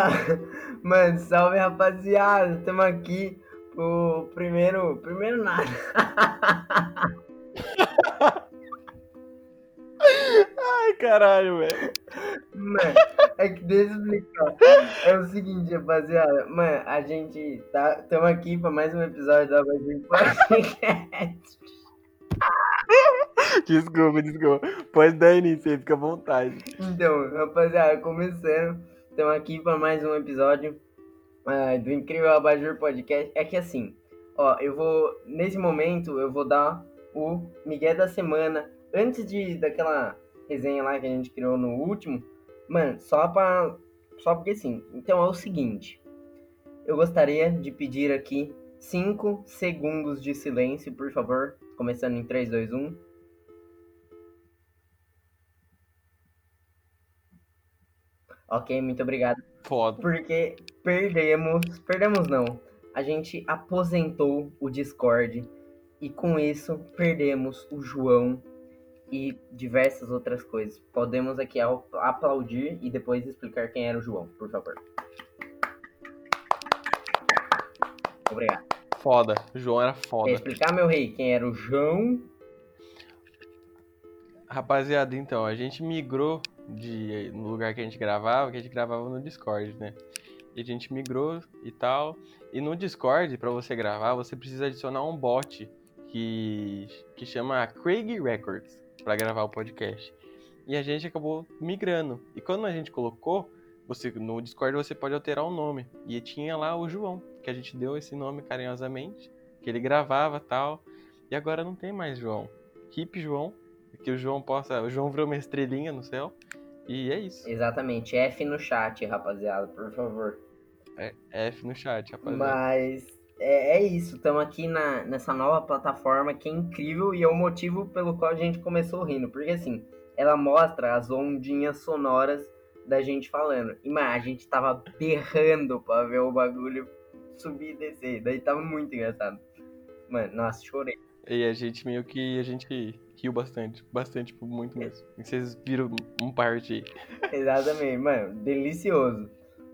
Ah, mano, salve rapaziada, estamos aqui pro primeiro. Primeiro nada. Ai, caralho, velho. Mano, é que deixa eu explicar. É o seguinte, rapaziada. Mano, a gente tá. Estamos aqui pra mais um episódio da Bagulho Podcast. Desculpa, desculpa. Pode dar início aí, fica à vontade. Então, rapaziada, começando. Estamos aqui para mais um episódio ah, do Incrível Abajur Podcast. É que assim, ó, eu vou. Nesse momento, eu vou dar o Miguel da semana. Antes de daquela resenha lá que a gente criou no último. Mano, só pra. Só porque sim. Então é o seguinte. Eu gostaria de pedir aqui 5 segundos de silêncio, por favor. Começando em 3, 2, 1. Ok, muito obrigado. Foda. Porque perdemos. Perdemos não. A gente aposentou o Discord. E com isso perdemos o João e diversas outras coisas. Podemos aqui au- aplaudir e depois explicar quem era o João, por favor. Obrigado. Foda. O João era Quer foda. explicar, meu rei, quem era o João? Rapaziada, então, a gente migrou de no lugar que a gente gravava, que a gente gravava no Discord, né? E a gente migrou e tal. E no Discord, pra você gravar, você precisa adicionar um bot que, que chama Craig Records pra gravar o podcast. E a gente acabou migrando. E quando a gente colocou, você no Discord você pode alterar o nome. E tinha lá o João, que a gente deu esse nome carinhosamente, que ele gravava tal. E agora não tem mais João. Hip João, que o João possa. O João virou uma estrelinha no céu. E é isso. Exatamente, F no chat, rapaziada, por favor. É F no chat, rapaziada. Mas é, é isso, estamos aqui na, nessa nova plataforma que é incrível e é o motivo pelo qual a gente começou rindo. Porque assim, ela mostra as ondinhas sonoras da gente falando. E mano, a gente tava berrando pra ver o bagulho subir e descer. Daí tava muito engraçado. Mano, nossa, chorei. E a gente meio que. A gente riu bastante. Bastante, tipo, muito mesmo. E vocês viram um parte aí. Exatamente, mano, delicioso.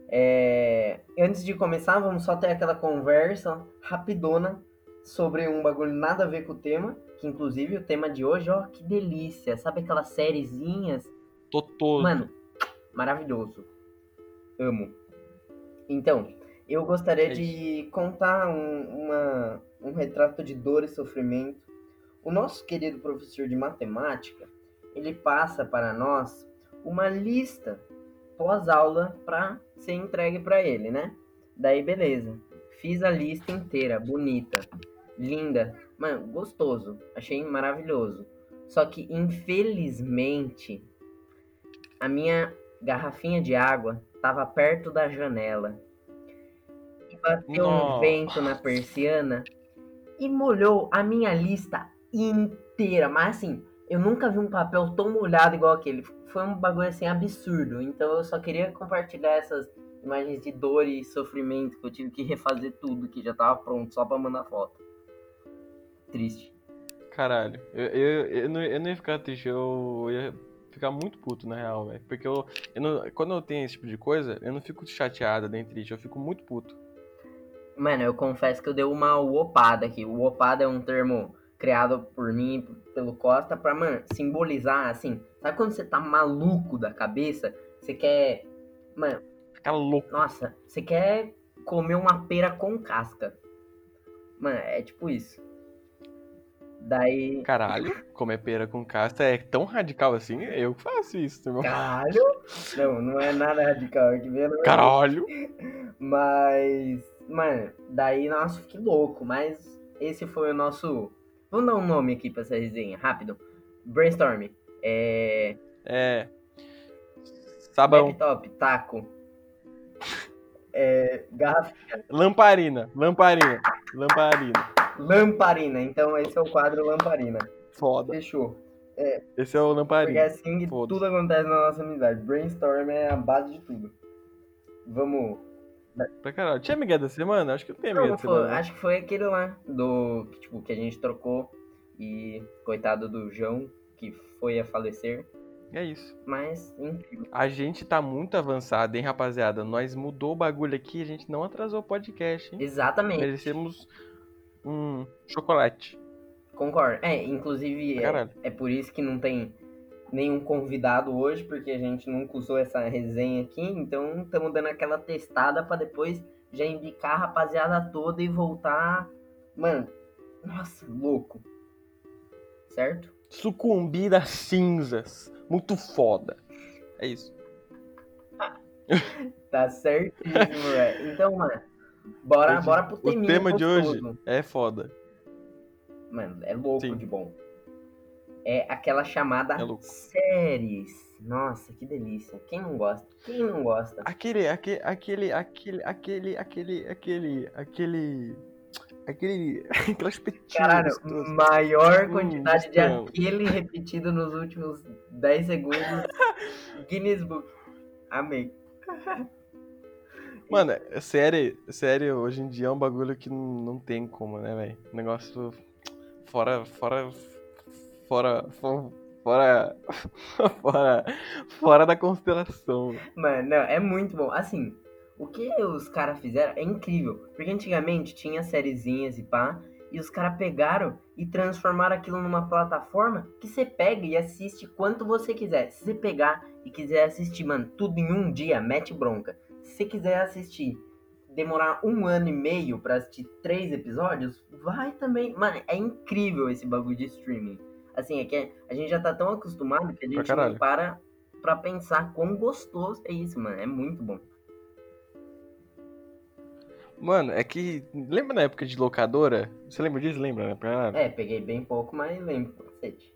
É, Antes de começar, vamos só ter aquela conversa rapidona sobre um bagulho nada a ver com o tema. Que inclusive o tema de hoje, ó, que delícia. Sabe aquelas sériezinhas? Totô. Mano, maravilhoso. Amo. Então, eu gostaria É de contar um, uma- um retrato de dor e sofrimento. O nosso querido professor de matemática, ele passa para nós uma lista pós-aula para ser entregue para ele, né? Daí, beleza. Fiz a lista inteira, bonita, linda, mano, gostoso. Achei maravilhoso. Só que, infelizmente, a minha garrafinha de água tava perto da janela. Bateu um Nossa. vento na persiana e molhou a minha lista inteira. Mas assim, eu nunca vi um papel tão molhado igual aquele. Foi um bagulho assim absurdo. Então eu só queria compartilhar essas imagens de dor e sofrimento que eu tive que refazer tudo que já tava pronto só pra mandar foto. Triste. Caralho. Eu, eu, eu, não, eu não ia ficar triste, eu ia ficar muito puto, na real, velho. Porque eu, eu não- quando eu tenho esse tipo de coisa, eu não fico chateado nem triste, eu fico muito puto. Mano, eu confesso que eu dei uma uopada aqui. O uopada é um termo criado por mim pelo Costa pra, mano, simbolizar, assim. Sabe quando você tá maluco da cabeça? Você quer. Mano, Fica louco. nossa, você quer comer uma pera com casca. Mano, é tipo isso. Daí. Caralho, comer pera com casca é tão radical assim? Eu que faço isso, irmão. Caralho! Não, não é nada radical aqui mesmo. Caralho! Mas, mano, daí, nossa, fiquei louco. Mas esse foi o nosso. Vamos dar um nome aqui pra essa resenha, rápido. Brainstorm. É. É. Sabão. Laptop, taco. É. Garrafa. Lamparina. Lamparina. Lamparina. Lamparina. Então, esse é o quadro Lamparina. Foda. Fechou. Esse é o Porque lamparina. é assim que tudo acontece na nossa amizade. Brainstorm é a base de tudo. Vamos. Pra caralho. Tinha Miguel da semana? Acho que não tem Não, Miguel da foi. semana. Acho que foi aquele lá do que, tipo, que a gente trocou e coitado do João que foi a falecer. É isso. Mas, incrível. A gente tá muito avançado, hein, rapaziada? Nós mudou o bagulho aqui, a gente não atrasou o podcast, hein? Exatamente. Merecemos um chocolate. Concordo. É, inclusive, é, é por isso que não tem nenhum convidado hoje, porque a gente nunca usou essa resenha aqui, então estamos dando aquela testada pra depois já indicar a rapaziada toda e voltar. Mano, nossa, louco. Certo? Sucumbir às cinzas. Muito foda. É isso. Tá certíssimo, velho. Então, mano, bora, Hoje- bora pro O teminha tema de hoje é foda. Mano, é louco Sim. de bom é aquela chamada é séries. Nossa, que delícia. Quem não gosta? Quem não gosta? Aquele, aquele, aquele, aquele, aquele, aquele, aquele, aquele. Aquele. Aquelas Caralho, maior hum, quantidade hum, de não. aquele repetido nos últimos 10 segundos. Guinness Book. Amei. Mano, é série, série hoje em dia é um bagulho que não tem como, né, velho? Negócio fora, fora, fora, fora, fora, fora, da consideração. Mano, não, é muito bom. Assim, o que os caras fizeram é incrível. Porque antigamente tinha sériezinhas e pá. E os caras pegaram e transformaram aquilo numa plataforma que você pega e assiste quanto você quiser. Se você pegar e quiser assistir, mano, tudo em um dia, mete bronca. Se você quiser assistir, demorar um ano e meio pra assistir três episódios, vai também. Mano, é incrível esse bagulho de streaming. Assim, é que a gente já tá tão acostumado que a gente caralho. não para pra pensar quão gostoso é isso, mano. É muito bom. Mano, é que. Lembra na época de locadora? Você lembra disso? Lembra, né? Pra- É, peguei bem pouco, mas lembro, cacete.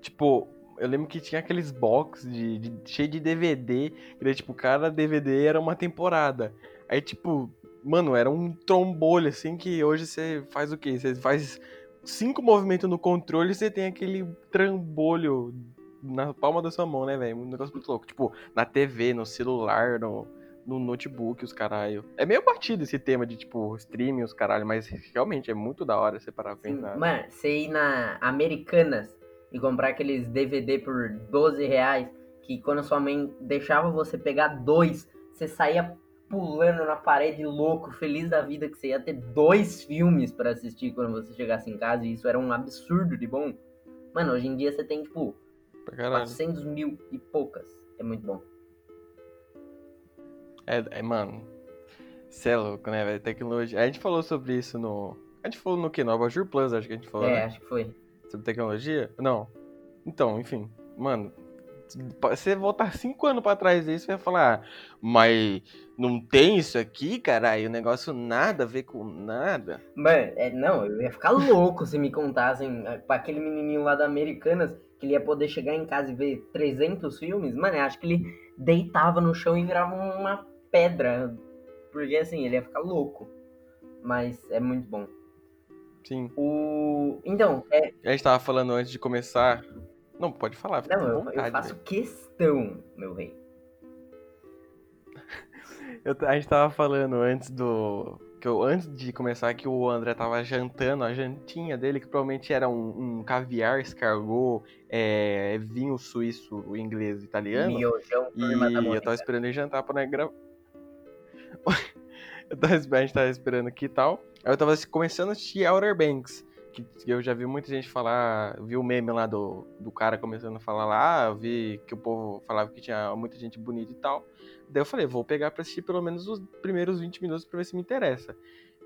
Tipo, eu lembro que tinha aqueles box de, de- cheio de DVD, que daí, tipo, cada DVD era uma temporada. Aí, tipo, mano, era um trombolho, assim, que hoje você faz o quê? Você faz cinco movimentos no controle e você tem aquele trambolho na palma da sua mão, né, velho? Um negócio muito louco. Tipo, na TV, no celular, no, no notebook, os caralho. É meio batido esse tema de, tipo, streaming, os caralho, mas realmente é muito da hora você parar pra pensar. Mano, você ir na Americanas e comprar aqueles DVD por 12 reais, que quando sua mãe deixava você pegar dois, você saía pulando na parede louco, feliz da vida que você ia ter dois filmes pra assistir quando você chegasse em casa, e isso era um absurdo de bom. Mano, hoje em dia você tem, tipo, Pra caralho. 400 mil e poucas. É muito bom. É, é, mano. Cê é louco, né, velho? Tecnologia. A gente falou sobre isso no. A gente falou no que? No Abajur Plus, acho que a gente falou, é, né? acho que foi. Sobre tecnologia? Não. Então, enfim. Mano, você voltar cinco anos pra trás disso, você vai falar, ah, mas não tem isso aqui, caralho? O negócio nada a ver com nada. Mano, é, não, eu ia ficar louco se me contassem eh, pra aquele menininho lá da Americanas que ele ia poder chegar em casa e ver 300 filmes. Mano, eu acho que ele deitava no chão e virava uma pedra. Porque assim, ele ia ficar louco. Mas é muito bom. Sim. O. Então, é. A gente tava falando antes de começar. Não, pode falar, Não, eu, vontade. eu faço questão, meu rei. Eu- a gente tava falando antes do. Que eu, antes de começar que o André tava jantando, a jantinha dele, que provavelmente era um, um caviar, escargot, é, vinho suíço, inglês, italiano. Miojão, E eu tava esperando ele jantar pra nós gravar. eu tava, a gente tava esperando aqui e tal. Aí eu tava começando a assistir Outer Banks. Que eu já vi muita gente falar. Vi o meme lá do, do cara começando a falar lá. ah, vi que o povo falava que tinha muita gente bonita e tal. Daí eu falei, vou pegar pra assistir pelo menos os primeiros 20 minutos pra ver se me interessa.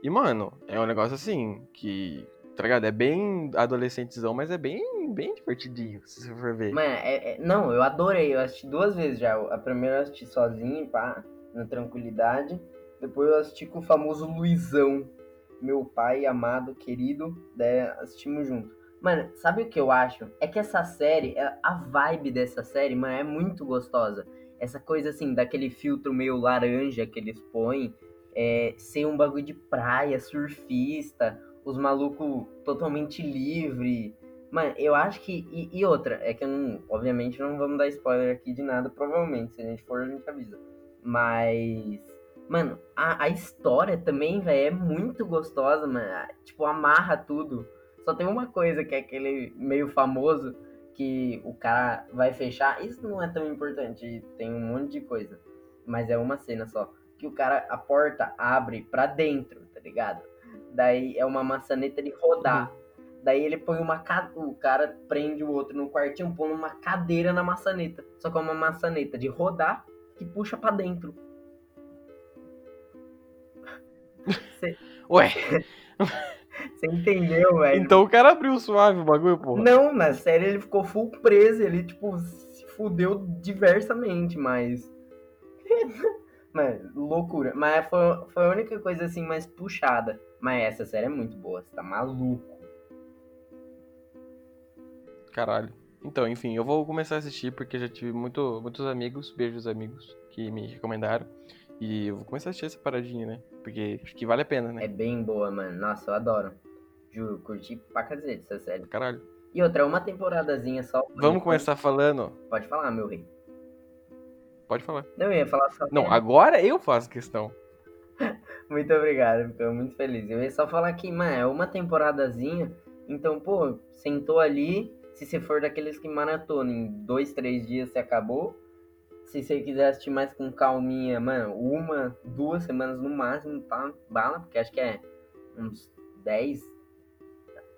E, mano, é um negócio assim, que. Tá ligado? É bem adolescentezão, mas é bem, bem divertidinho, se você for ver. Mano, é- é- não, eu adorei. Eu assisti duas vezes já. A primeira eu assisti sozinho, pá, na tranquilidade. Depois eu assisti com o famoso Luizão, meu pai amado, querido. Daí assistimos junto. Mano, sabe o que eu acho? É que essa série, é- a vibe dessa série, mano, é muito gostosa. Essa coisa assim, daquele filtro meio laranja que eles põem, é, ser um bagulho de praia, surfista, os malucos totalmente livre. Mano, eu acho que. E, e outra, é que eu não. Obviamente não vamos dar spoiler aqui de nada, provavelmente. Se a gente for, a gente avisa. Mas. Mano, a, a história também, velho, é muito gostosa, mano. Tipo, amarra tudo. Só tem uma coisa que é aquele meio famoso, que o cara vai fechar. Isso não é tão importante, tem um monte de coisa. Mas é uma cena só. Que o cara, a porta abre pra dentro, tá ligado? Daí é uma maçaneta de rodar. Daí ele põe uma o cara prende o outro no quartinho, põe uma cadeira na maçaneta. Só que é uma maçaneta de rodar que puxa para dentro. Cê... Ué. Você entendeu, velho? Então o cara abriu suave o bagulho, pô. Não, na série ele ficou full preso, ele, tipo, se fudeu diversamente, mas. Mano, loucura. Mas foi, foi a única coisa assim mais puxada. Mas essa série é muito boa, você tá maluco. Caralho. Então, enfim, eu vou começar a assistir porque já tive muito, muitos amigos, beijos amigos, que me recomendaram. E eu vou começar a assistir essa paradinha, né? Porque acho que vale a pena, né? É bem boa, mano. Nossa, eu adoro. Juro, curti pra cacete essa série. Caralho. E outra, uma temporadazinha só. Vamos começar falando. Pode falar, meu rei. Pode falar. Não, eu ia falar só. Não, agora eu faço questão. muito obrigado, fico muito feliz. Eu ia só falar que, mano, é uma temporadazinha. Então, pô, sentou ali. Se você for daqueles que maratona em dois, três dias você acabou se você quiser assistir mais com calminha, mano, uma, duas semanas no máximo, tá? Bala, porque acho que é uns 10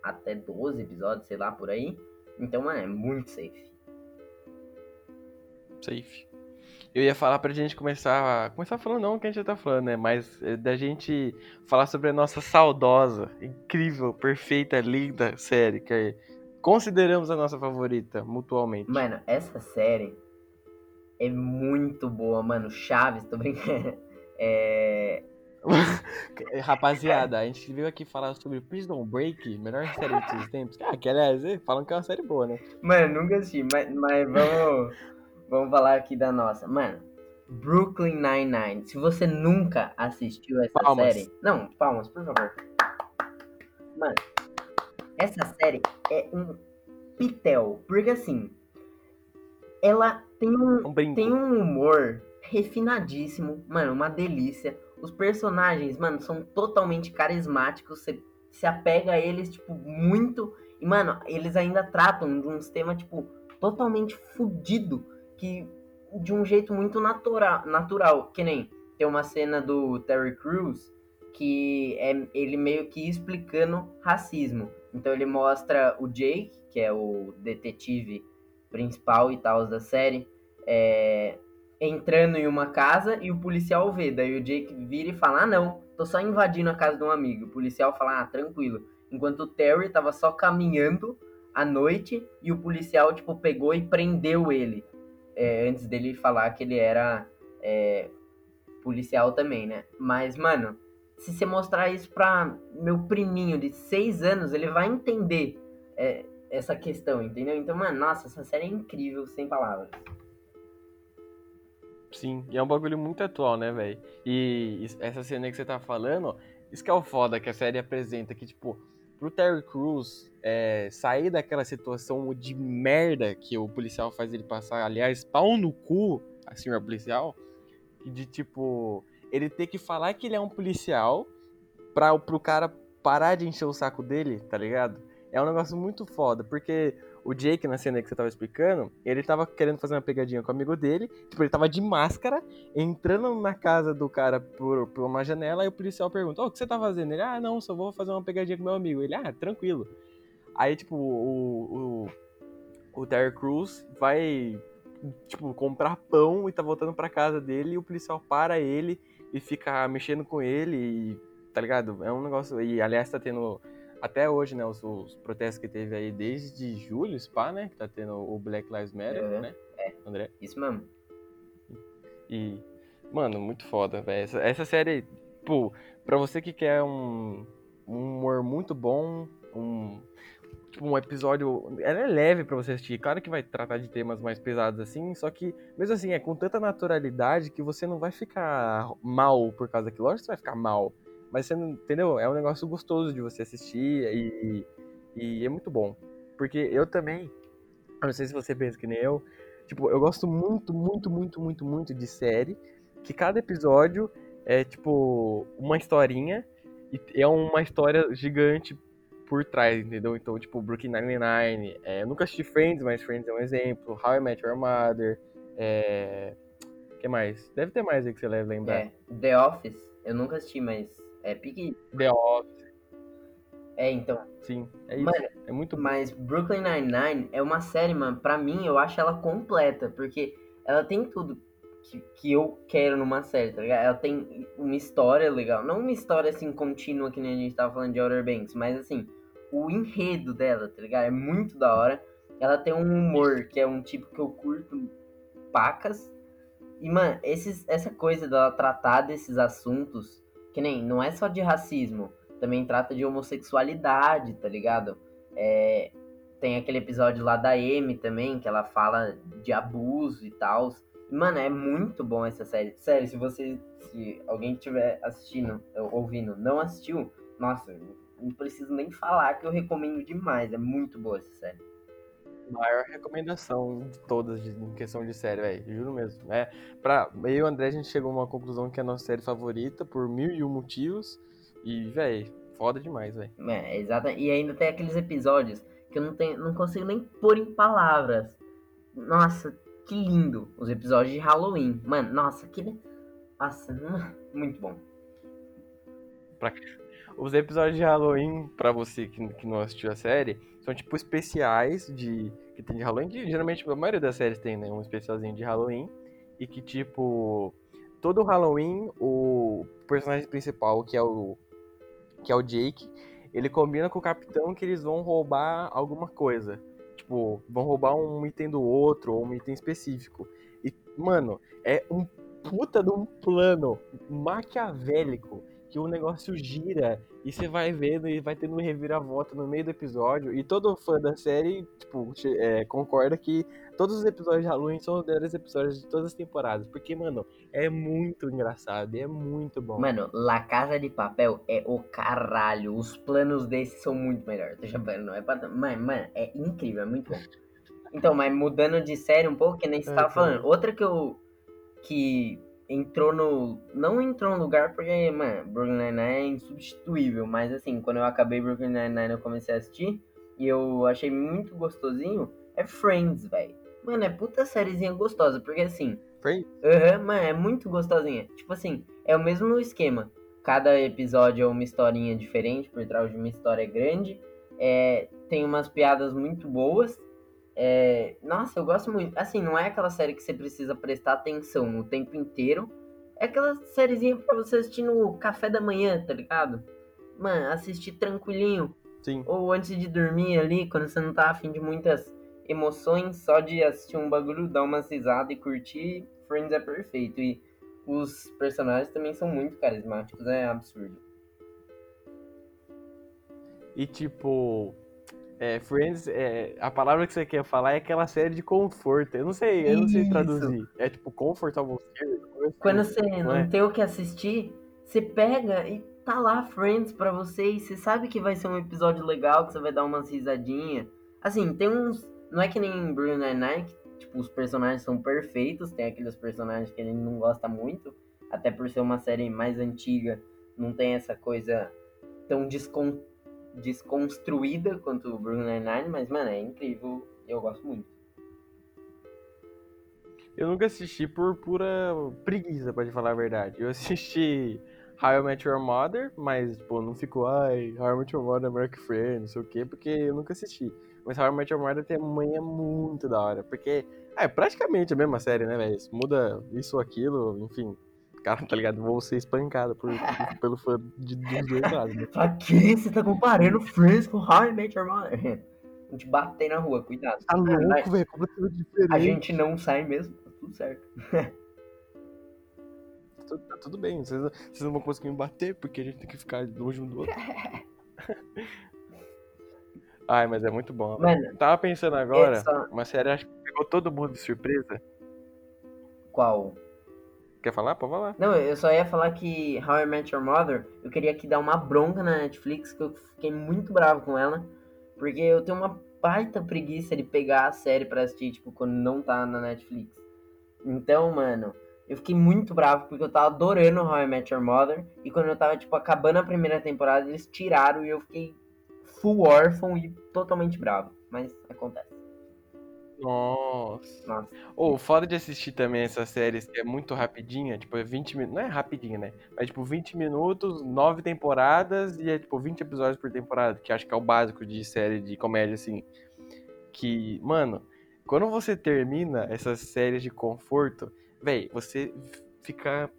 até 12 episódios, sei lá, por aí. Então, é muito safe. Safe. Eu ia falar pra gente começar. Começar falando não o que a gente já tá falando, né? Mas é da gente falar sobre a nossa saudosa, incrível, perfeita, linda série, que é, consideramos a nossa favorita mutualmente. Mano, essa série é muito boa, mano. Chaves, tô brincando. É... Rapaziada, a gente veio aqui falar sobre Prison Break, melhor série de todos os tempos. Ah, que aliás, falam que é uma série boa, né? Mano, nunca assisti, mas, mas vamos, vamos falar aqui da nossa. Mano, Brooklyn Nine-Nine. Se você nunca assistiu essa palmas. série. Não, palmas, por favor. Mano, essa série é um pitel. Porque assim, ela tem um, um tem um humor refinadíssimo, mano, uma delícia. Os personagens, mano, são totalmente carismáticos. Você se apega a eles, tipo, muito. E, mano, eles ainda tratam de um tema, tipo, totalmente fudido. Que de um jeito muito natural, natural. Que nem tem uma cena do Terry Crews que é ele meio que explicando racismo. Então ele mostra o Jake, que é o detetive principal e tal da série, é, entrando em uma casa e o policial vê. Daí o Jake vira e fala: Ah, não, tô só invadindo a casa de um amigo. O policial fala: Ah, tranquilo. Enquanto o Terry tava só caminhando à noite e o policial, tipo, pegou e prendeu ele. É, antes dele falar que ele era é, policial também, né? Mas, mano, se você mostrar isso pra meu priminho de seis anos, ele vai entender. É, essa questão, entendeu? Então, mano, nossa, essa série é incrível, sem palavras. Sim, e é um bagulho muito atual, né, velho? E essa cena que você tá falando, isso que é o foda que a série apresenta, que, tipo, pro Terry Crews é, sair daquela situação de merda que o policial faz ele passar, aliás, pau no cu, assim, o policial, de, tipo, ele ter que falar que ele é um policial pra, pro cara parar de encher o saco dele, tá ligado? É um negócio muito foda, porque o Jake, na cena que você tava explicando, ele tava querendo fazer uma pegadinha com o amigo dele, tipo, ele tava de máscara, entrando na casa do cara por, por uma janela, e o policial pergunta, oh, o que você tá fazendo? Ele, ah, não, só vou fazer uma pegadinha com meu amigo. Ele, ah, tranquilo. Aí, tipo, o, o, o Terry Crews vai, tipo, comprar pão e tá voltando pra casa dele, e o policial para ele e fica mexendo com ele, e, tá ligado? É um negócio, e aliás tá tendo até hoje, né, os, os, protestos que teve aí desde julho, spa, né, que tá tendo o Black Lives Matter, uhum. né, é, André? Isso mesmo. E, mano, muito foda, velho. Essa, essa série, pô, pra você que quer um, um humor muito bom, um, tipo, um episódio, ela é leve para você assistir, claro que vai tratar de temas mais pesados assim, só que, mesmo assim, é com tanta naturalidade que você não vai ficar mal por causa daquilo, lógico que você vai ficar mal, mas você entendeu? É um negócio gostoso de você assistir e, e é muito bom. Porque eu também, eu não sei se você pensa que nem eu, tipo, eu gosto muito, muito, muito, muito, muito de série, que cada episódio é tipo uma historinha e é uma história gigante por trás, entendeu? Então, tipo, Brooklyn Nine-Nine. É, eu nunca assisti Friends, mas Friends é um exemplo. How I Met Your Mother. É... Que mais? Deve ter mais aí que você deve lembrar. É, The Office, eu nunca assisti, mas é pique. The Office. É, então. Sim, é isso. Mano, é muito. Mas Brooklyn Nine-Nine é uma série, mano, pra mim, eu acho ela completa, porque ela tem tudo que, que eu quero numa série, tá ligado? Ela tem uma história legal, não uma história, assim, contínua, que nem a gente tava falando de Outer Banks, mas, assim, o enredo dela, tá ligado? É muito da hora. Ela tem um humor, que é um tipo que eu curto pacas. E, mano, esses, essa coisa dela tratar desses assuntos, que nem, não é só de racismo, também trata de homossexualidade, tá ligado? É, tem aquele episódio lá da Amy também, que ela fala de abuso e tal. Mano, é muito bom essa série. Sério, se você. Se alguém estiver assistindo, ouvindo, não assistiu, nossa, não preciso nem falar que eu recomendo demais. É muito boa essa série. Maior recomendação de todas em questão de série, velho. Juro mesmo. É, pra, eu e o André, a gente chegou a uma conclusão que é a nossa série favorita por mil e um motivos. E, velho, foda demais, velho. É, exato. E ainda tem aqueles episódios que eu não, tenho, não consigo nem pôr em palavras. Nossa, que lindo. Os episódios de Halloween. Mano, nossa, que. Nossa, muito bom. Pra... Os episódios de Halloween, pra você que, que não assistiu a série, são tipo especiais de. que tem de Halloween, que geralmente a maioria das séries tem, né? Um especialzinho de Halloween. E que, tipo, todo Halloween, o personagem principal, que é o. que é o Jake, ele combina com o capitão que eles vão roubar alguma coisa. Tipo, vão roubar um item do outro, ou um item específico. E, mano, é um puta de um plano maquiavélico que o negócio gira e você vai vendo e vai tendo um reviravolta no meio do episódio. E todo fã da série, tipo, é, concorda que todos os episódios de Halloween são os melhores episódios de todas as temporadas. Porque, mano, é muito engraçado e é muito bom. Mano, La Casa de Papel é o caralho. Os planos desses são muito melhores. Deixa eu não é pra. Mano, mano, é incrível, é muito bom. Então, mas mudando de série um pouco, que nem você é, tava falando. Outra que eu. Que entrou no. Não entrou no lugar porque, mano, Brooklyn Nine-Nine é insubstituível. Mas assim, quando eu acabei Brooklyn Nine-Nine, eu comecei a assistir. E eu achei muito gostosinho. É Friends, velho. Mano, é puta sériezinha gostosa. Porque assim. Friends? Aham, uhum, mano, é muito gostosinha. Tipo assim, é o mesmo esquema. Cada episódio é uma historinha diferente, por trás de uma história grande. É, tem umas piadas muito boas. É, nossa, eu gosto muito. Assim, não é aquela série que você precisa prestar atenção o tempo inteiro. É aquela sériezinha pra você assistir no café da manhã, tá ligado? Mano, assistir tranquilinho. Sim. Ou antes de dormir ali, quando você não tá afim de muitas emoções, só de assistir um bagulho, dar uma risada e curtir, Friends é perfeito. E os personagens também são muito carismáticos, é absurdo. E tipo, é, Friends, é, a palavra que você quer falar é aquela série de conforto. Eu não sei, eu não sei traduzir. É tipo comfortable assim, Quando você não, é? tem o que assistir, você pega e tá lá Friends pra você e você sabe que vai ser um episódio legal, que você vai dar umas risadinhas. Assim, tem uns. Não é que nem Bruno Nine-Nine, que tipo, os personagens são perfeitos, tem aqueles personagens que gente não gosta muito, até por ser uma série mais antiga, não tem essa coisa tão descontrolada desconstruída quanto o Brooklyn Nine-Nine, mas, mano, é incrível. Eu gosto muito. Eu nunca assisti por pura preguiça, pra te falar a verdade. Eu assisti How I Met Your Mother, mas, pô, não ficou, ai, How I Met Your Mother, American Friend, não sei o quê, porque eu nunca assisti. Mas How I Met Your Mother tem manhã muito da hora, porque é praticamente a mesma série, né, velho? Muda isso ou aquilo, enfim, Cara, tá ligado? Vou ser espancado por, pelo fã de, dos dois lados. Né? Aqui você tá comparando Friends com How I Met Your Mother. A gente bater na rua, cuidado. Tá louco, velho, completamente diferente. A gente não sai mesmo, tá tudo certo. tá, tá tudo bem, vocês, vocês não vão conseguir me bater porque a gente tem que ficar longe um do outro. Ai, mas é muito bom. Mano, Tava pensando agora, essa... uma série acho que pegou todo mundo de surpresa. Qual? Quer falar? Pode falar. Não, eu só ia falar que How I Met Your Mother, eu queria aqui dar uma bronca na Netflix, que eu fiquei muito bravo com ela, porque eu tenho uma baita preguiça de pegar a série pra assistir, tipo, quando não tá na Netflix. Então, mano, eu fiquei muito bravo, porque eu tava adorando How I Met Your Mother, e quando eu tava, tipo, acabando a primeira temporada, eles tiraram e eu fiquei full órfão e totalmente bravo. Mas acontece. Nossa. Nossa. Ou foda de assistir também essas séries que é muito rapidinha, tipo, é 20 minutos. Não é rapidinha, né? Mas tipo, 20 minutos, 9 temporadas e é tipo 20 episódios por temporada, que acho que é o básico de série de comédia, assim. Que, mano, quando você termina essas séries de conforto, véi, você fica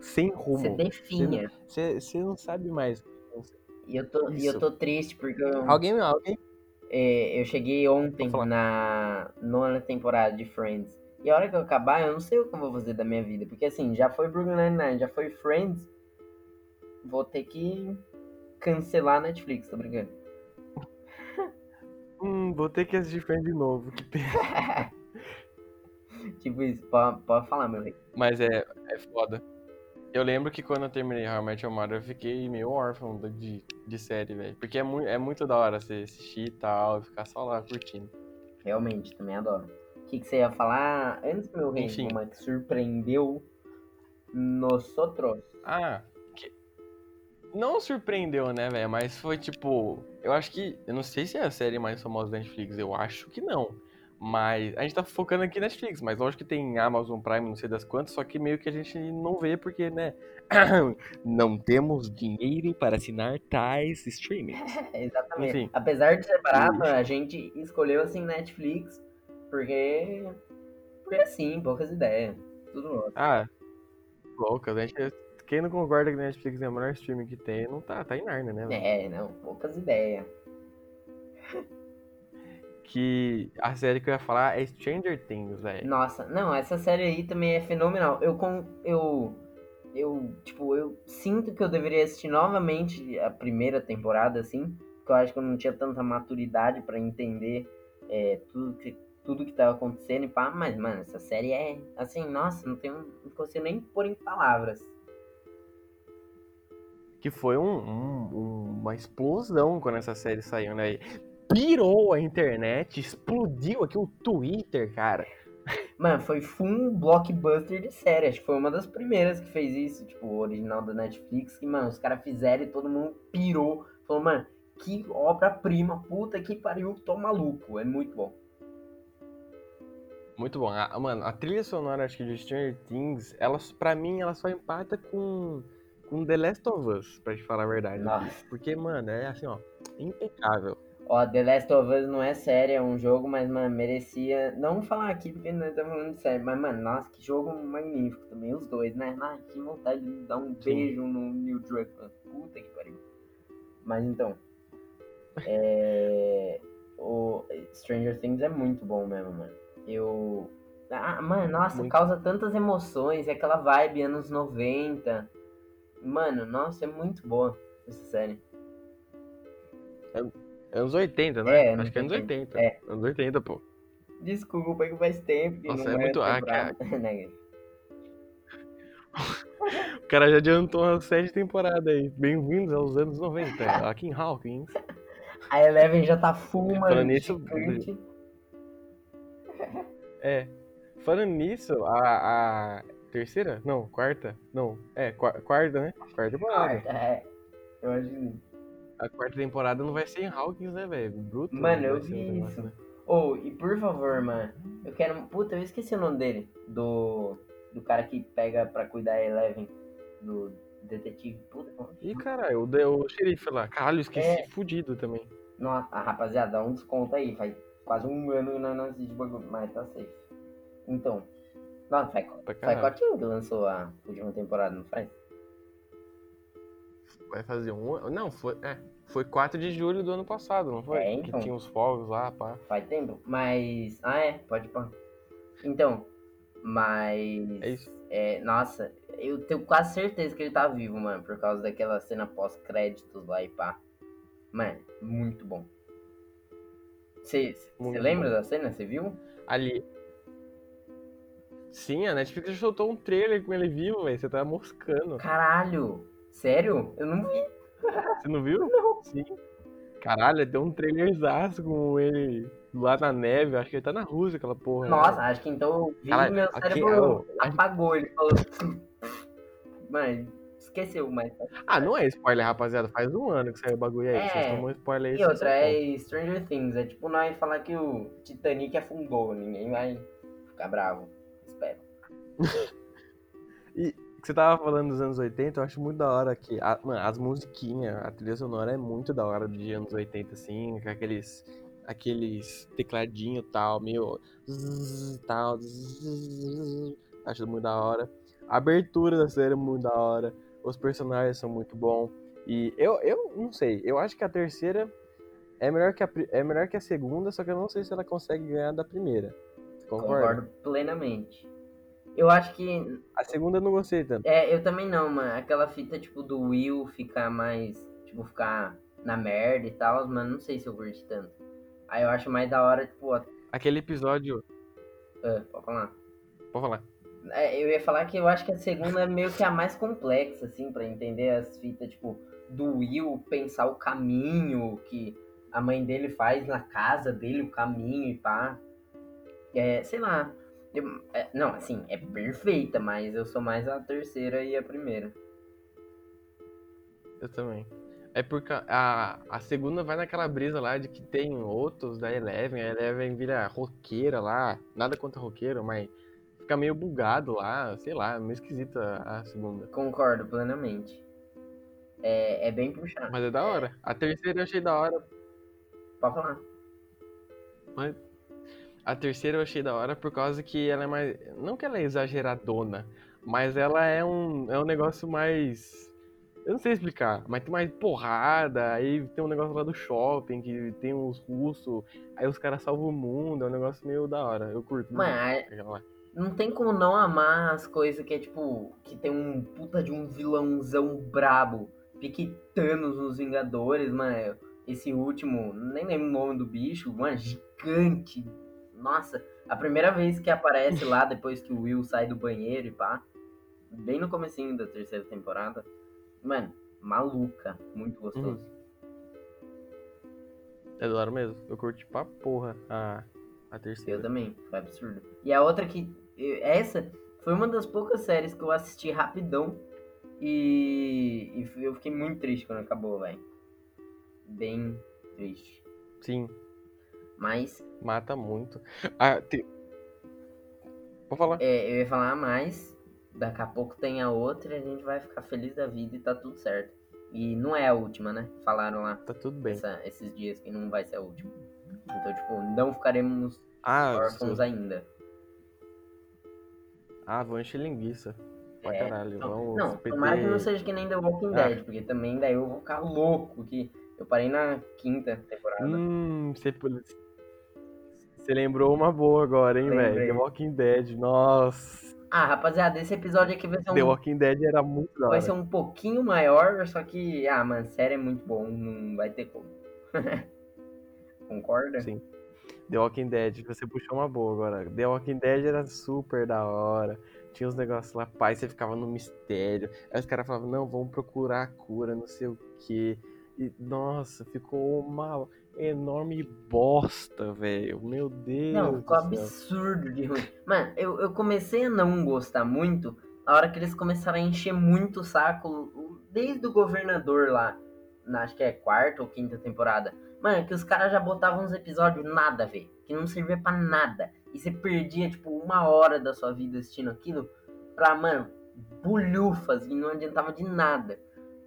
sem rumo. Você definha. Você, você não sabe mais. E eu tô, eu tô triste porque eu, Alguém, alguém. É, eu cheguei ontem na nona temporada de Friends. E a hora que eu acabar, eu não sei o que eu vou fazer da minha vida. Porque assim, já foi Brooklyn Nine-Nine, já foi Friends. Vou ter que cancelar a Netflix, tô brincando. Hum, vou ter que assistir Friends de novo. Que pena. tipo isso, pode, pode falar, meu rei. Mas é, é foda. Eu lembro que quando eu terminei How I Met Your Mother, eu fiquei meio órfão de, de série, velho. Porque é, mu é muito da hora você assistir e tal, e ficar só lá curtindo. Realmente, também adoro. O que, que você ia falar antes, meu rei? Enfim. Uma que surpreendeu nós outros. Ah, que... não surpreendeu, né, velho? Mas foi tipo. Eu acho que. Eu não sei se é a série mais famosa da Netflix, eu acho que não. Mas a gente tá focando aqui na Netflix, mas lógico que tem Amazon Prime, não sei das quantas, só que meio que a gente não vê porque, né? não temos dinheiro para assinar tais streaming. Exatamente. Enfim. Apesar de ser barato, a gente escolheu assim Netflix porque. Porque assim, poucas ideias. Tudo nosso. Ah, a gente. Quem não concorda que a Netflix é o melhor streaming que tem, não tá, tá em Narnia, né? É, não, poucas ideias. Que a série que eu ia falar é Stranger Things, velho. Nossa, não, essa série aí também é fenomenal. Eu com eu eu tipo, eu sinto que eu deveria assistir novamente a primeira temporada assim, porque eu acho que eu não tinha tanta maturidade pra entender é, tudo que tudo que tava acontecendo e pá, mas mano, essa série é assim, nossa, não tenho não consigo nem pôr em palavras. Que foi um- um- uma explosão quando essa série saiu, né? Pirou a internet, explodiu aqui o Twitter, cara. Mano, foi full blockbuster de série. Acho que foi uma das primeiras que fez isso. Tipo, o original da Netflix. Que, mano, os caras fizeram e todo mundo pirou. Falou, mano, que obra-prima. Puta que pariu, tô maluco. É muito bom. Muito bom. A- mano, a trilha sonora, acho que de Stranger Things, ela, pra mim, ela só empata com, com The Last of Us, pra te falar a verdade. Nossa. Porque, mano, é assim, ó, impecável. Ó, The Last of Us não é série, é um jogo, mas, mano, merecia. Não falar aqui porque nós estamos falando de série. Mas, mano, nossa, que jogo magnífico também. Os dois, né? Ah, que vontade de dar um Sim. beijo no Neil Druckmann. Puta que pariu. Mas então. É. O Stranger Things é muito bom mesmo, mano. Eu. Ah, mano, nossa, Muito. causa tantas emoções. E aquela vibe anos 90. Mano, nossa, é muito boa essa série. Anos 80, né? É, acho que é anos 80. 80. É. Anos 80, pô. Desculpa que faz tempo que Nossa, não é muito- ah, temporada, né? O cara já adiantou umas sete temporadas aí. Bem-vindos aos anos 90, aqui em Hawkins. A Eleven já tá full, mano, Falando nisso. É. Falando nisso, a, a terceira? Não, quarta? Não, é, qua- quarta, né? Quarta temporada. Quarta, é. Eu acho que... A quarta temporada não vai ser em Hawkins, né, velho? Bruto. Mano, vai eu vi negócio, isso. né? Ô, e por favor, mano, eu quero... Puta, eu esqueci o nome dele. Do... Do cara que pega pra cuidar a Eleven. Do detetive. Puta, Ih, caralho, o, o xerife lá. Caralho, esqueci É. fudido também. Nossa, ah, rapaziada, dá um desconto aí. Faz quase um ano que nós não assistimos bagulho, mas tá safe. Então... Nossa, faz, faz quanto que lançou a última temporada, não faz? Vai fazer um ano. Não, foi. É. Foi 4 de julho do ano passado, não foi? É, então. Que tinha os fogos lá, pá. Faz tempo, mas. Ah, é, pode pôr. Então, mas. É isso. é, nossa, eu tenho quase certeza que ele tá vivo, mano, por causa daquela cena pós-créditos lá e pá. Mano, muito bom. Você lembra bom. da cena? Você viu? Ali. Sim, a Netflix já soltou um trailer com ele vivo, velho. Você tá moscando. Caralho! Sério? Eu não vi. Você não viu? Não. Sim. Caralho, deu um trailerzaço com ele lá na neve. Acho que ele tá na Rússia, aquela porra. né? Nossa, acho que então eu vi Caralho, meu aqui- cérebro ô, a- apagou. Ele falou. Mano, esqueceu, mas. Ah, não é spoiler, rapaziada. Faz um ano que saiu o bagulho aí. É, Vocês tomam spoiler aí. E outra, é Stranger Things. É tipo nós falar que o Titanic afundou. Ninguém vai ficar bravo. Espero. Que você tava falando dos anos 80, eu acho muito da hora que. a- mano, as musiquinhas, a trilha sonora é muito da hora de anos 80, assim, com aqueles. Aqueles tecladinho tal, meio. zzz, tal. zzz, acho muito da hora. A abertura da série é muito da hora. Os personagens são muito bons. E eu, eu não sei, eu acho que a terceira é melhor que a, é melhor que a segunda, só que eu não sei se ela consegue ganhar da primeira. Concordo plenamente. Eu acho que. A segunda eu não gostei tanto. É, eu também não, mano. Aquela fita, tipo, do Will ficar mais. Tipo, ficar na merda e tal, mano. Não sei se eu curti tanto. Aí eu acho mais da hora, tipo, ó. Aquele episódio. ah, pode falar. Pode falar. É, eu ia falar que eu acho que a segunda é meio que a mais complexa, assim, pra entender as fitas, tipo, do Will pensar o caminho que a mãe dele faz na casa dele, o caminho e pá. É, sei lá. Eu- é, não, assim, é perfeita, mas eu sou mais a terceira e a primeira. Eu também. É porque a, a segunda vai naquela brisa lá de que tem outros da Eleven, a Eleven vira roqueira lá, nada contra roqueiro, mas fica meio bugado lá, sei lá, meio esquisita a segunda. Concordo plenamente. É, é bem puxado. Mas é da hora. A terceira eu achei da hora. Pode falar. Mas a terceira eu achei da hora por causa que ela é mais. Não que ela é exageradona, mas ela é um, é um negócio mais. Eu não sei explicar, mas tem mais porrada, aí tem um negócio lá do shopping, que tem uns russos, aí os caras salvam o mundo, é um negócio meio da hora. Eu curto. Mano, é- não tem como não amar as coisas que é tipo. Que tem um puta de um vilãozão brabo. Pique Thanos nos Vingadores, mano. Esse último, nem lembro o nome do bicho, mano, gigante. Nossa, a primeira vez que aparece lá depois que o Will sai do banheiro e pá. Bem no comecinho da terceira temporada. Mano, maluca. Muito gostoso. É da hora mesmo. Eu curti pra porra a, a Eu terceira. também, foi absurdo. E a outra que. Essa foi uma das poucas séries que eu assisti rapidão. E, e eu fiquei muito triste quando acabou, velho. Bem triste. Sim, Mas mata muito. Ah, te... Pode falar. é, eu ia falar mais. Daqui a pouco tem a outra e a gente vai ficar feliz da vida e tá tudo certo. E não é a última, né? Falaram lá Tá tudo bem. essa- esses dias que não vai ser a última. Então, tipo, não ficaremos Ah, órfãos ainda. ah, vão encher linguiça. Pra É, caralho. Não, Vamos não PT. tomara que não seja que nem The Walking Ah. Dead, porque também daí eu vou ficar louco, que eu parei na quinta temporada. Hum, você, você lembrou uma boa agora, hein, velho? The Walking Dead, nossa. Ah, rapaziada, esse episódio aqui vai ser The um, Walking Dead era muito da vai ser um pouquinho maior, só que, ah, mano, série é muito bom, não vai ter como. Concorda? Sim. The Walking Dead, você puxou uma boa agora. The Walking Dead era super da hora. Tinha uns negócios lá, pai, você ficava no mistério. Aí os caras falavam, não, vamos procurar a cura, não sei o quê. E, nossa, ficou uma enorme bosta, velho. Meu Deus. Não, ficou absurdo de ruim. Mano, eu, eu comecei a não gostar muito a hora que eles começaram a encher muito o saco, desde o governador lá, na, acho que é quarta ou quinta temporada. Mano, que os caras já botavam uns episódios nada ver, que não servia pra nada. E você perdia, tipo, uma hora da sua vida assistindo aquilo pra, mano, bulhufas e não adiantava de nada.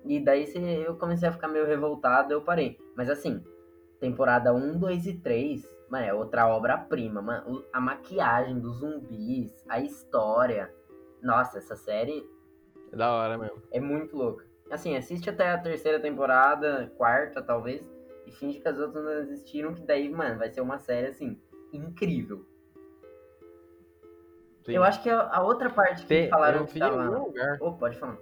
E daí você, eu comecei a ficar meio revoltado, eu parei. Mas assim, temporada 1, 2 e 3, mano, é outra obra-prima, mano. A maquiagem dos zumbis, a história. Nossa, essa série É da hora mesmo. é muito louca. Assim, assiste até a terceira temporada, quarta talvez, e finge que as outras não existiram, que daí, mano, vai ser uma série, assim, incrível. Sim. Eu acho que a, outra parte que falaram eu que tava... lugar. Oh, pode falar.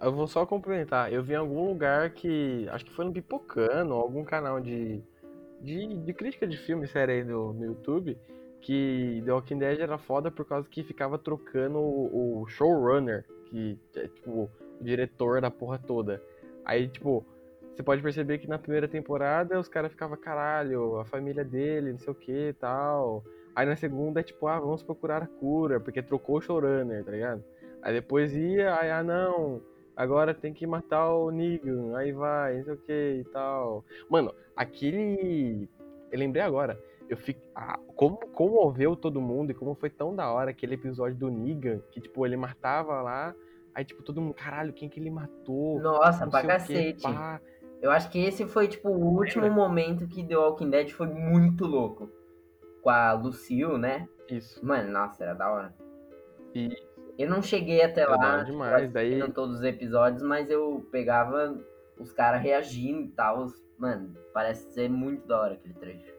Eu vou só complementar. Eu vi em algum lugar que. Acho que foi no Pipocano, algum canal de, de, de crítica de filme, série aí no, no YouTube, que The Walking Dead era foda por causa que ficava trocando o, o showrunner, que é tipo o diretor da porra toda. Aí, tipo, você pode perceber que na primeira temporada os caras ficavam, caralho, a família dele, não sei o que e tal. Aí na segunda é tipo, ah, vamos procurar a cura, porque trocou o showrunner, tá ligado? Aí depois ia, aí, ah não, agora tem que matar o Negan, aí vai, não sei o que e tal. Mano, aquele. Eu lembrei agora. Eu fico. Ah, como comoveu todo mundo e como foi tão da hora aquele episódio do Negan, que, tipo, ele matava lá, aí, tipo, todo mundo, caralho, quem que ele matou? Nossa, pra quê, cacete. pá. Eu acho que esse foi, tipo, o último momento que The Walking Dead foi muito louco. Com a Lucille, né? Isso. Mano, nossa, era da hora. E Eu não cheguei até da lá, tipo, demais, daí- todos os episódios, mas eu pegava os caras reagindo e tal. Mano, parece ser muito da hora aquele trecho.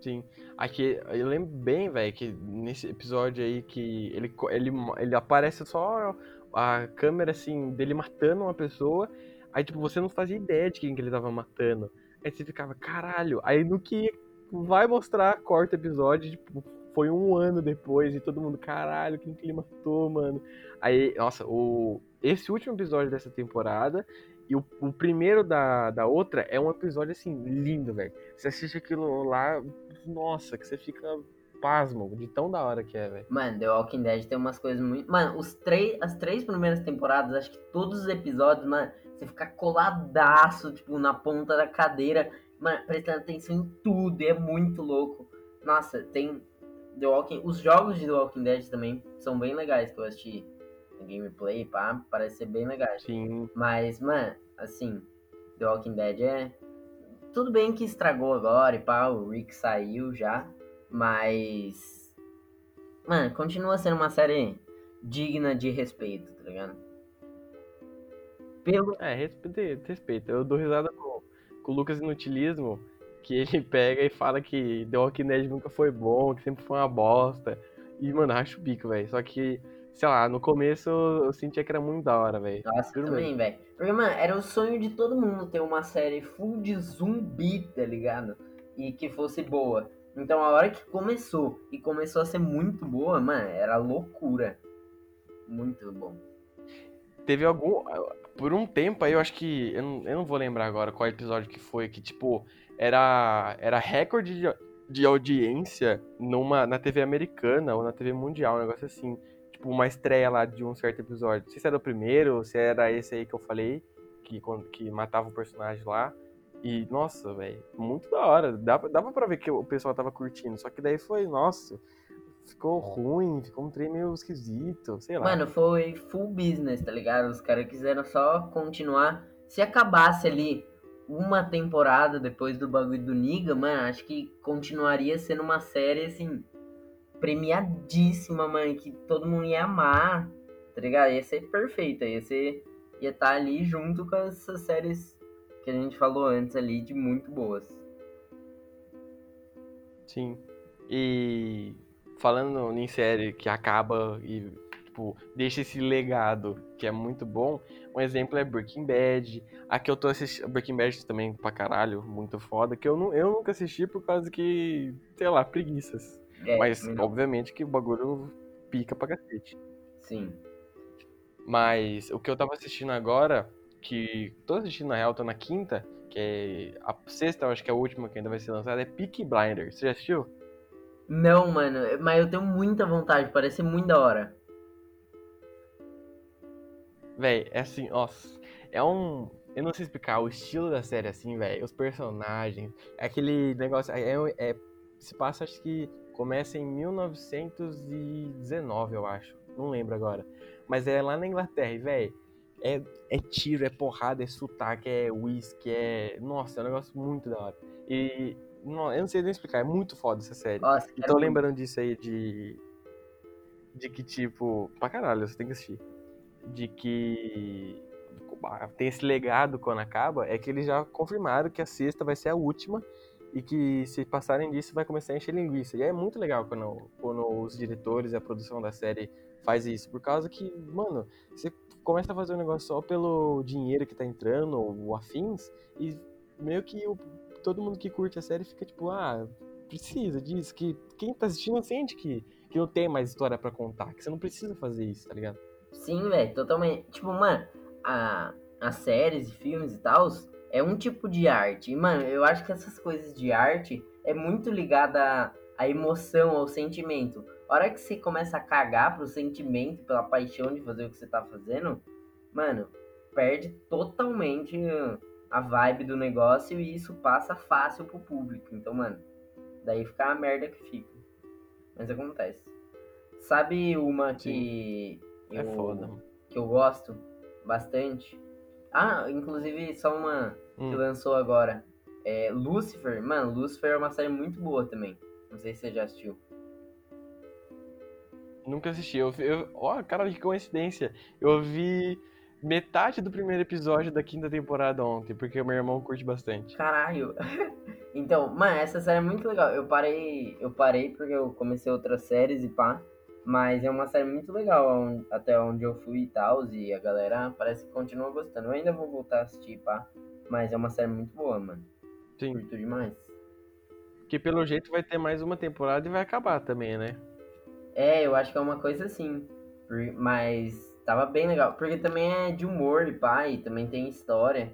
Sim. Aqui, eu lembro bem, velho, que nesse episódio aí que ele, ele, ele aparece só a câmera, assim, dele matando uma pessoa. Aí, tipo, você não fazia ideia de quem que ele tava matando. Aí você ficava, caralho. Aí no que vai mostrar, corta o episódio, tipo, foi um ano depois e todo mundo, caralho, que ele matou, mano? Aí, nossa, o, esse último episódio dessa temporada e o, o primeiro da, da outra é um episódio, assim, lindo, velho. Você assiste aquilo lá, nossa, que você fica pasmo de tão da hora que é, velho. Mano, The Walking Dead tem umas coisas muito. Mano, os três, as três primeiras temporadas, acho que todos os episódios, mano, você fica coladaço, tipo, na ponta da cadeira, mano, prestando atenção em tudo, é muito louco. Nossa, tem The Walking. Os jogos de The Walking Dead também são bem legais que eu assisti. Gameplay, pá, parece ser bem legais. Sim, Mas, mano, assim, The Walking Dead é. Tudo bem que estragou agora e pá, o Rick saiu já, mas. Mano, continua sendo uma série digna de respeito, tá ligado? Pelo. é, respeito, respeito. Eu dou risada com, com o Lucas Inutilismo, que ele pega e fala que The Walking Dead nunca foi bom, que sempre foi uma bosta. E, mano, eu acho o bico, velho. Só que, sei lá, no começo eu sentia que era muito da hora, velho. Nossa, Juro também, velho. Porque, mano, era o sonho de todo mundo ter uma série full de zumbi, tá ligado? E que fosse boa. Então, a hora que começou e começou a ser muito boa, mano, era loucura. Muito bom. Teve algum. Por um tempo aí, eu acho que. Eu não, eu não vou lembrar agora qual episódio que foi, que, tipo, era, era recorde de, de audiência numa, na TV americana ou na TV mundial, um negócio assim. Tipo, uma estreia lá de um certo episódio. Não sei se era o primeiro, se era esse aí que eu falei, que, que matava o personagem lá. E, nossa, velho, muito da hora. Dava, dava pra ver que o pessoal tava curtindo. Só que daí foi, nossa, ficou ruim, ficou um trem meio esquisito, sei lá. Mano, foi full business, tá ligado? Os caras quiseram só continuar. Se acabasse ali uma temporada depois do bagulho do Niga, mano, acho que continuaria sendo uma série, assim, premiadíssima, mano, que todo mundo ia amar, tá ligado? Ia ser perfeita, ia ser. ia estar ali junto com essas séries que a gente falou antes ali, de muito boas. Sim. E falando em série que acaba e tipo, deixa esse legado que é muito bom, um exemplo é Breaking Bad. A que eu tô assistindo, Breaking Bad também pra caralho, muito foda, que eu, nu- eu nunca assisti por causa que, sei lá, preguiças. É, Mas não, obviamente que o bagulho pica pra cacete. Sim. Mas o que eu tava assistindo agora, que tô assistindo na real, tô na quinta, que é a sexta, eu acho que é a última que ainda vai ser lançada, é Peaky Blinders. Você já assistiu? Não, mano, mas eu tenho muita vontade, parece muito da hora. Véi, é assim, nossa, é um. Eu não sei explicar, o estilo da série, assim, velho, os personagens, é aquele negócio. É, é- é- se passa, acho que começa em 1919, eu acho. Não lembro agora. Mas é lá na Inglaterra, e, véi, é, é tiro, é porrada, é sotaque, é whisky, é. Nossa, é um negócio muito da hora. E. não- eu não sei nem explicar, é muito foda essa série. Nossa, E quero tô lembrando disso aí de. De que, tipo. Pra caralho, você tem que assistir. De que. Tem esse legado quando acaba. É que eles já confirmaram que a sexta vai ser a última. E que se passarem disso vai começar a encher linguiça. E é muito legal quando, quando os diretores e a produção da série faz isso. Por causa que, mano, você começa a fazer um negócio só pelo dinheiro que tá entrando, ou afins, e meio que o- todo mundo que curte a série fica tipo, ah, precisa disso, que quem tá assistindo sente que, que não tem mais história pra contar, que você não precisa fazer isso, tá ligado? Sim, velho, totalmente. Tipo, mano, a, as séries e filmes e tal é um tipo de arte. E, mano, eu acho que essas coisas de arte é muito ligada à, à emoção, ao sentimento. A hora que você começa a cagar pro sentimento, pela paixão de fazer o que você tá fazendo, mano, perde totalmente a vibe do negócio e isso passa fácil pro público. Então, mano, daí fica a merda que fica. Mas acontece. Sabe uma que É eu, foda. que eu gosto bastante? Ah, inclusive só uma Hum. que lançou agora. É Lucifer. Mano, Lucifer é uma série muito boa também. Não sei se você já assistiu. Nunca assisti. Eu, eu, ó, cara, que coincidência. Eu vi metade do primeiro episódio da quinta temporada ontem, porque meu irmão curte bastante. Caralho. Então, mano, essa série é muito legal. Eu parei, eu parei porque eu comecei outras séries e pá. Mas é uma série muito legal até onde eu fui e tal. E a galera parece que continua gostando. Eu ainda vou voltar a assistir, pá. Mas é uma série muito boa, mano. Sim. Curto demais. Que pelo jeito vai ter mais uma temporada e vai acabar também, né? É, eu acho que é uma coisa assim. Mas tava bem legal. Porque também é de humor e pá. E também tem história.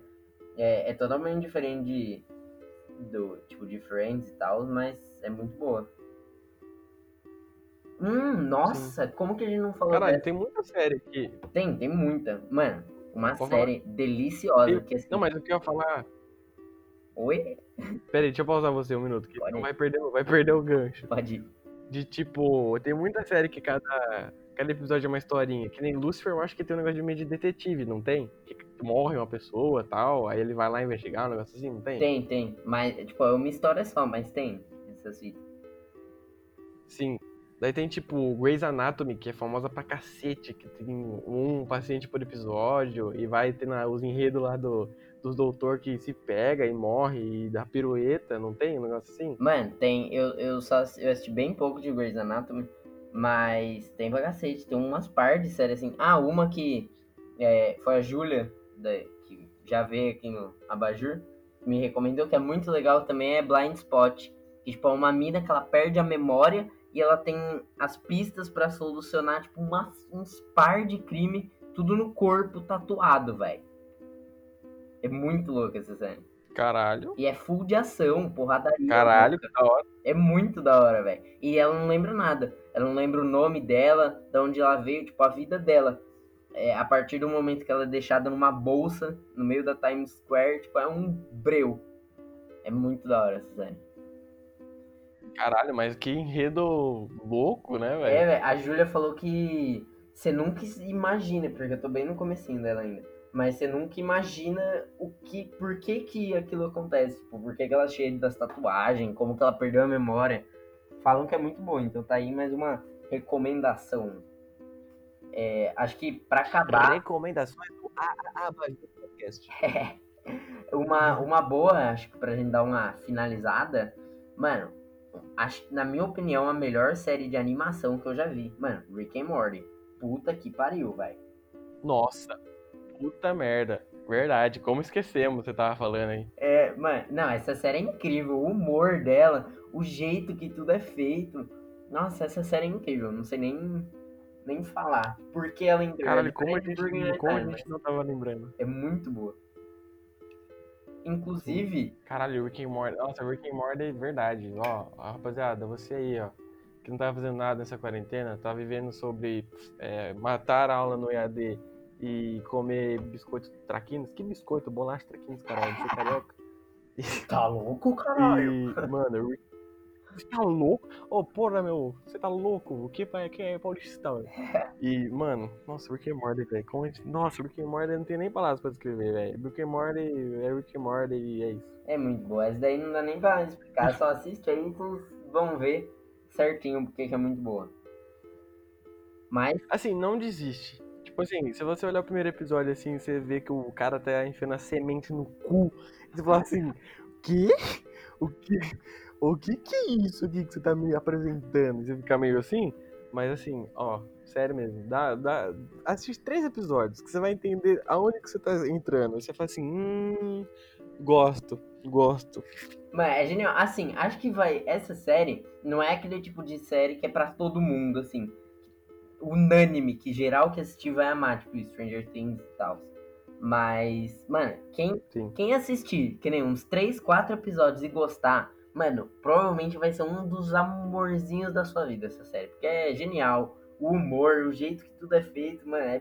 É, é totalmente diferente de, do tipo de Friends e tal. Mas é muito boa. Hum, nossa, como que a gente não falou Caralho, dessa? tem muita série aqui. Tem, tem muita. Mano, uma Pode série deliciosa. Tem- Que, assim, Não, mas o que eu ia falar. Oi? Pera aí, deixa eu pausar você um minuto, que Pode não ir. vai perder, vai perder o gancho. Pode ir. De tipo, tem muita série que cada, cada episódio é uma historinha. Que nem Lucifer, eu acho que tem um negócio de meio de detetive, não tem? Que morre uma pessoa tal, aí ele vai lá investigar, um negócio assim, não tem? Tem, tem. Mas, tipo, é uma história só, mas tem. Essas. Sim. Daí tem tipo Grey's Anatomy, que é famosa pra cacete, que tem um paciente por episódio, e vai ter os enredos lá do, dos doutor que se pega e morre e dá pirueta, não tem um negócio assim? Mano, tem. Eu, eu só eu assisti bem pouco de Grey's Anatomy, mas tem pra cacete. Tem umas par de assim. Ah, uma que é, foi a Júlia, que já veio aqui no Abajur, me recomendou, que é muito legal também, é Blind Spot. Que, tipo, é uma mina que ela perde a memória e ela tem as pistas pra solucionar, tipo, umas, uns par de crime, tudo no corpo tatuado, velho. É muito louco essa série. Caralho. E é full de ação, porradaria. Caralho, que da hora. É muito da hora, velho. E ela não lembra nada. Ela não lembra o nome dela, de onde ela veio, tipo, a vida dela. É, a partir do momento que ela é deixada numa bolsa no meio da Times Square, tipo, é um breu. É muito da hora essa série. Caralho, mas que enredo louco, né, É, velho? velho, a Júlia falou que você nunca se imagina, porque eu tô bem no comecinho dela ainda. Mas você nunca imagina o que, por que que aquilo acontece, tipo, por que que ela é cheia das tatuagens, como que ela perdeu a memória. Falam que é muito bom, então tá aí mais uma recomendação. É, acho que pra acabar, Recomendações do Abajur Podcast. uma, uma boa, acho que pra gente dar uma finalizada, mano, acho, na minha opinião, a melhor série de animação que eu já vi. Mano, Rick and Morty. Puta que pariu, velho. Nossa, puta merda. Verdade, como esquecemos, você tava falando aí. É, mano, não, essa série é incrível. O humor dela, o jeito que tudo é feito. Nossa, essa série é incrível. Não sei nem, nem falar. Por que ela incrível? Caralho, como a gente, como a gente não tava lembrando. É muito boa. Inclusive, Caralho, Rick and Morty. Nossa, Rick and Morty é verdade. Ó, ó, rapaziada, você aí, ó, que não tava fazendo nada nessa quarentena, tá vivendo sobre é, matar a aula no EAD e comer biscoitos traquinos. Que biscoito? Bolacha traquinos, caralho, você é carioca. tá louco, E, mano, Rick- você tá louco? Ô, porra, meu, você tá louco? O que que é paulista, velho? E, mano, nossa, Rick and Morty, velho. gente- Nossa, Rick and Morty não tem nem palavras pra descrever, velho. Rick and Morty é Rick and Morty e é isso. É muito boa. Essa daí não dá nem pra explicar. Só assiste aí e vocês vão ver certinho porque que é muito boa. Mas, Assim, não desiste. Tipo assim, se você olhar o primeiro episódio assim, você vê que o cara tá enfiando a semente no cu. E você fala assim, o quê? O que? O que que é isso aqui que você tá me apresentando? E você fica meio assim, mas assim, ó, sério mesmo, dá, dá, assiste três episódios que você vai entender aonde que você tá entrando. Você fala assim, hum, gosto, gosto. mano, é genial. Assim, acho que vai. Essa série não é aquele tipo de série que é pra todo mundo, assim. Unânime, que geral que assistir vai amar, tipo Stranger Things e tal. Mas, mano, quem, Sim. quem assistir, que nem uns 3, 4 episódios e gostar, Mano, provavelmente vai ser um dos amorzinhos da sua vida essa série. Porque é genial. O humor, o jeito que tudo é feito, mano, é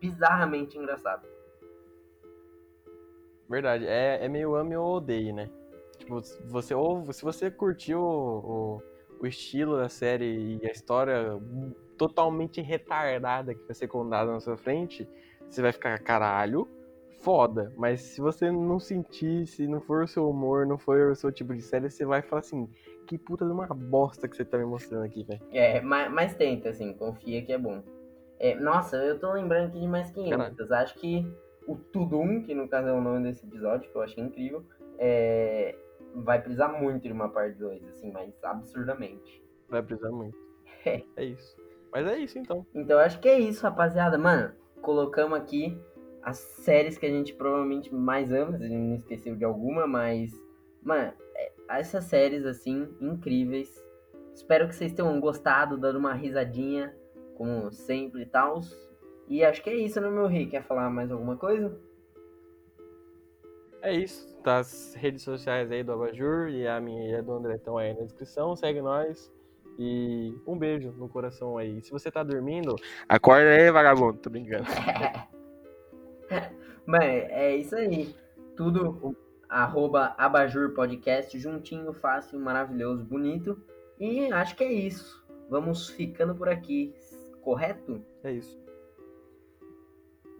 bizarramente engraçado. Verdade, é, é meio ame ou odeie, né? Tipo, você, ou se você curtiu o, o, o estilo da série e a história totalmente retardada que vai ser contada na sua frente, você vai ficar, caralho, foda. Mas se você não sentir, se não for o seu humor, não for o seu tipo de série, você vai falar assim, que puta de uma bosta que você tá me mostrando aqui, velho. É, mas, mas, tenta, assim, confia que é bom. É, nossa, eu tô lembrando aqui de mais 500. Caralho. Acho que o Tudum, que no caso é o nome desse episódio, que eu achei incrível, é... vai precisar muito de uma parte 2, assim, mas absurdamente. Vai precisar muito. É. é isso. Mas é isso então. Então acho que é isso, rapaziada. Mano, colocamos aqui as séries que a gente provavelmente mais ama. A gente não esqueceu de alguma, mas. Mano, é, essas séries assim, incríveis. Espero que vocês tenham gostado, dando uma risadinha, como sempre e tal. E acho que é isso, né, meu rei? Quer falar mais alguma coisa? É isso. Tá as redes sociais aí do Abajur e a minha e a do André estão aí na descrição. Segue nós. E um beijo no coração aí. Se você tá dormindo, acorda aí, vagabundo. Tô brincando. Mano, é isso aí. Tudo arroba Abajur Podcast, juntinho, fácil, maravilhoso, bonito. E acho que é isso. Vamos ficando por aqui, correto? É isso.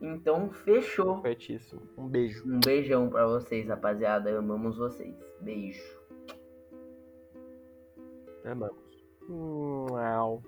Então, fechou. Certíssimo. Um beijo. Um beijão para vocês, rapaziada. Amamos vocês. Beijo. Amamos. Uau.